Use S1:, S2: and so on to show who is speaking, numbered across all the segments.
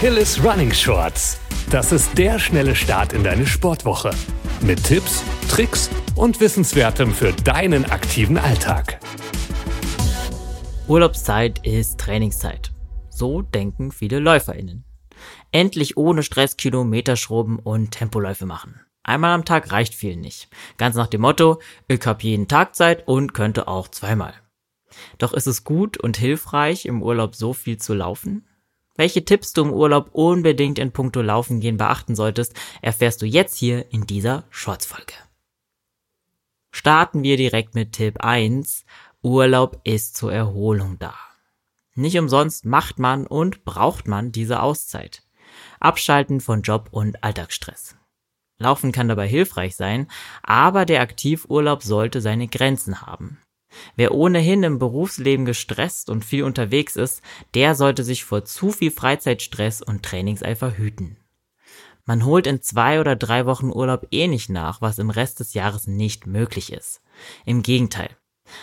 S1: Achilles Running Shorts. Das ist der schnelle Start in deine Sportwoche. Mit Tipps, Tricks und Wissenswertem für deinen aktiven Alltag.
S2: Urlaubszeit ist Trainingszeit. So denken viele LäuferInnen. Endlich ohne Stress Kilometer schrubben und Tempoläufe machen. Einmal am Tag reicht vielen nicht. Ganz nach dem Motto, ich hab jeden Tag Zeit und könnte auch zweimal. Doch ist es gut und hilfreich, im Urlaub so viel zu laufen? Welche Tipps du im Urlaub unbedingt in puncto Laufen gehen beachten solltest, erfährst du jetzt hier in dieser Shorts-Folge. Starten wir direkt mit Tipp 1. Urlaub ist zur Erholung da. Nicht umsonst macht man und braucht man diese Auszeit. Abschalten von Job und Alltagsstress. Laufen kann dabei hilfreich sein, aber der Aktivurlaub sollte seine Grenzen haben. Wer ohnehin im Berufsleben gestresst und viel unterwegs ist, der sollte sich vor zu viel Freizeitstress und Trainingseifer hüten. Man holt in zwei oder drei Wochen Urlaub eh nicht nach, was im Rest des Jahres nicht möglich ist. Im Gegenteil.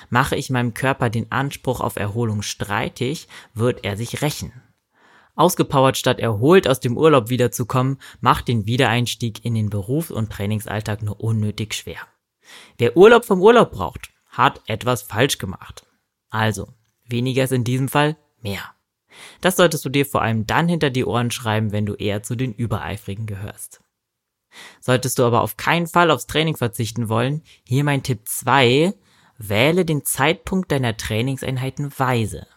S2: Mache ich meinem Körper den Anspruch auf Erholung streitig, wird er sich rächen. Ausgepowert statt erholt aus dem Urlaub wiederzukommen, macht den Wiedereinstieg in den Berufs- und Trainingsalltag nur unnötig schwer. Wer Urlaub vom Urlaub braucht, hat etwas falsch gemacht. Also, weniger ist in diesem Fall mehr. Das solltest du dir vor allem dann hinter die Ohren schreiben, wenn du eher zu den Übereifrigen gehörst. Solltest du aber auf keinen Fall aufs Training verzichten wollen, hier mein Tipp 2, wähle den Zeitpunkt deiner Trainingseinheiten weise.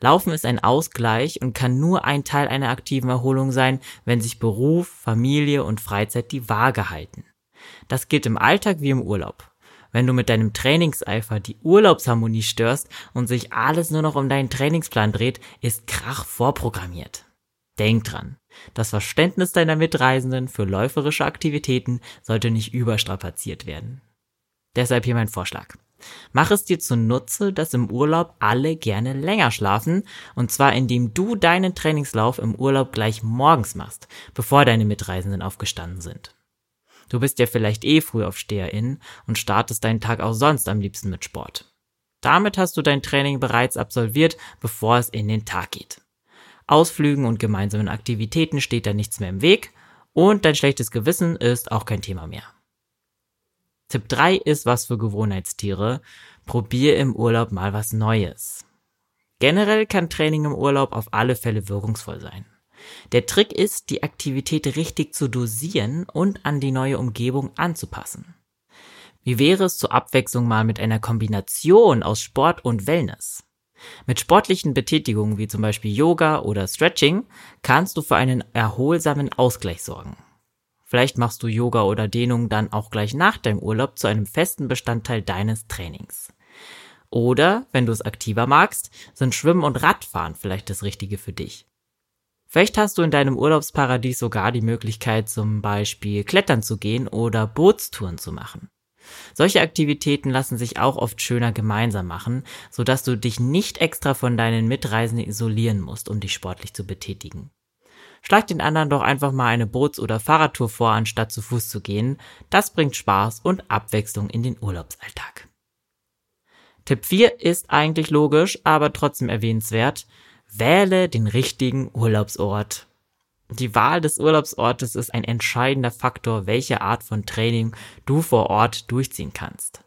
S2: Laufen ist ein Ausgleich und kann nur ein Teil einer aktiven Erholung sein, wenn sich Beruf, Familie und Freizeit die Waage halten. Das gilt im Alltag wie im Urlaub. Wenn du mit deinem Trainingseifer die Urlaubsharmonie störst und sich alles nur noch um deinen Trainingsplan dreht, ist Krach vorprogrammiert. Denk dran, das Verständnis deiner Mitreisenden für läuferische Aktivitäten sollte nicht überstrapaziert werden. Deshalb hier mein Vorschlag. Mach es dir zunutze, dass im Urlaub alle gerne länger schlafen, und zwar indem du deinen Trainingslauf im Urlaub gleich morgens machst, bevor deine Mitreisenden aufgestanden sind. Du bist ja vielleicht eh Frühaufsteherin und startest deinen Tag auch sonst am liebsten mit Sport. Damit hast du dein Training bereits absolviert, bevor es in den Tag geht. Ausflügen und gemeinsamen Aktivitäten steht da nichts mehr im Weg und dein schlechtes Gewissen ist auch kein Thema mehr. Tipp 3 ist was für Gewohnheitstiere. Probier im Urlaub mal was Neues. Generell kann Training im Urlaub auf alle Fälle wirkungsvoll sein. Der Trick ist, die Aktivität richtig zu dosieren und an die neue Umgebung anzupassen. Wie wäre es zur Abwechslung mal mit einer Kombination aus Sport und Wellness? Mit sportlichen Betätigungen wie zum Beispiel Yoga oder Stretching kannst du für einen erholsamen Ausgleich sorgen. Vielleicht machst du Yoga oder Dehnung dann auch gleich nach deinem Urlaub zu einem festen Bestandteil deines Trainings. Oder, wenn du es aktiver magst, sind Schwimmen und Radfahren vielleicht das Richtige für dich. Vielleicht hast du in deinem Urlaubsparadies sogar die Möglichkeit, zum Beispiel klettern zu gehen oder Bootstouren zu machen. Solche Aktivitäten lassen sich auch oft schöner gemeinsam machen, sodass du dich nicht extra von deinen Mitreisenden isolieren musst, um dich sportlich zu betätigen. Schlag den anderen doch einfach mal eine Boots- oder Fahrradtour vor, anstatt zu Fuß zu gehen. Das bringt Spaß und Abwechslung in den Urlaubsalltag. Tipp 4 ist eigentlich logisch, aber trotzdem erwähnenswert. Wähle den richtigen Urlaubsort. Die Wahl des Urlaubsortes ist ein entscheidender Faktor, welche Art von Training du vor Ort durchziehen kannst.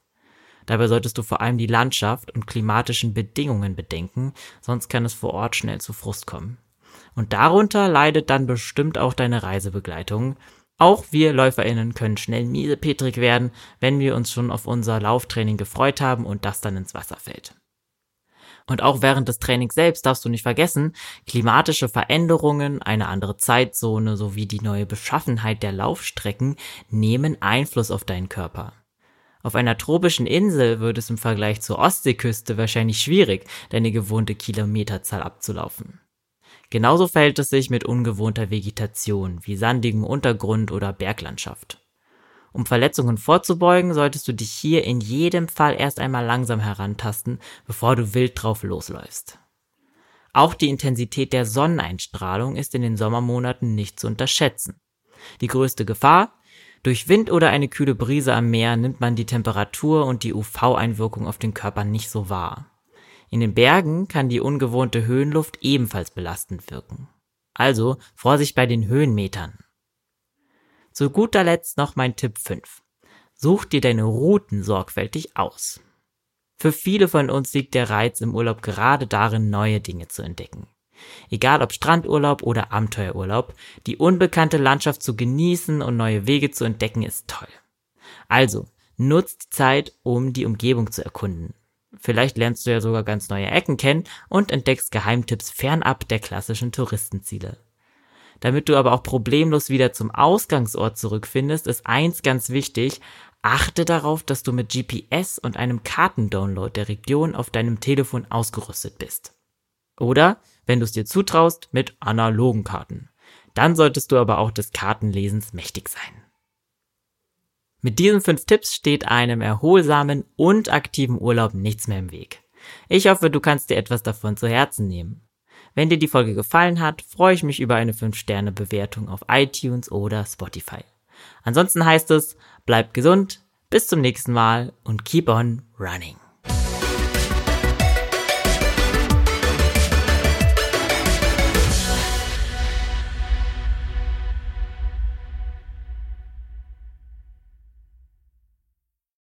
S2: Dabei solltest du vor allem die Landschaft und klimatischen Bedingungen bedenken, sonst kann es vor Ort schnell zu Frust kommen. Und darunter leidet dann bestimmt auch deine Reisebegleitung. Auch wir LäuferInnen können schnell miesepetrig werden, wenn wir uns schon auf unser Lauftraining gefreut haben und das dann ins Wasser fällt. Und auch während des Trainings selbst darfst du nicht vergessen, klimatische Veränderungen, eine andere Zeitzone sowie die neue Beschaffenheit der Laufstrecken nehmen Einfluss auf deinen Körper. Auf einer tropischen Insel wird es im Vergleich zur Ostseeküste wahrscheinlich schwierig, deine gewohnte Kilometerzahl abzulaufen. Genauso verhält es sich mit ungewohnter Vegetation wie sandigem Untergrund oder Berglandschaft. Um Verletzungen vorzubeugen, solltest du dich hier in jedem Fall erst einmal langsam herantasten, bevor du wild drauf losläufst. Auch die Intensität der Sonneneinstrahlung ist in den Sommermonaten nicht zu unterschätzen. Die größte Gefahr? Durch Wind oder eine kühle Brise am Meer nimmt man die Temperatur und die UV-Einwirkung auf den Körper nicht so wahr. In den Bergen kann die ungewohnte Höhenluft ebenfalls belastend wirken. Also Vorsicht bei den Höhenmetern. Zu guter Letzt noch mein Tipp 5. Such dir deine Routen sorgfältig aus. Für viele von uns liegt der Reiz im Urlaub gerade darin, neue Dinge zu entdecken. Egal ob Strandurlaub oder Abenteuerurlaub, die unbekannte Landschaft zu genießen und neue Wege zu entdecken ist toll. Also, nutzt die Zeit, um die Umgebung zu erkunden. Vielleicht lernst du ja sogar ganz neue Ecken kennen und entdeckst Geheimtipps fernab der klassischen Touristenziele. Damit du aber auch problemlos wieder zum Ausgangsort zurückfindest, ist eins ganz wichtig, achte darauf, dass du mit GPS und einem Kartendownload der Region auf deinem Telefon ausgerüstet bist. Oder, wenn du es dir zutraust, mit analogen Karten. Dann solltest du aber auch des Kartenlesens mächtig sein. Mit diesen fünf Tipps steht einem erholsamen und aktiven Urlaub nichts mehr im Weg. Ich hoffe, du kannst dir etwas davon zu Herzen nehmen. Wenn dir die Folge gefallen hat, freue ich mich über eine 5-Sterne-Bewertung auf iTunes oder Spotify. Ansonsten heißt es, bleib gesund, bis zum nächsten Mal und keep on running.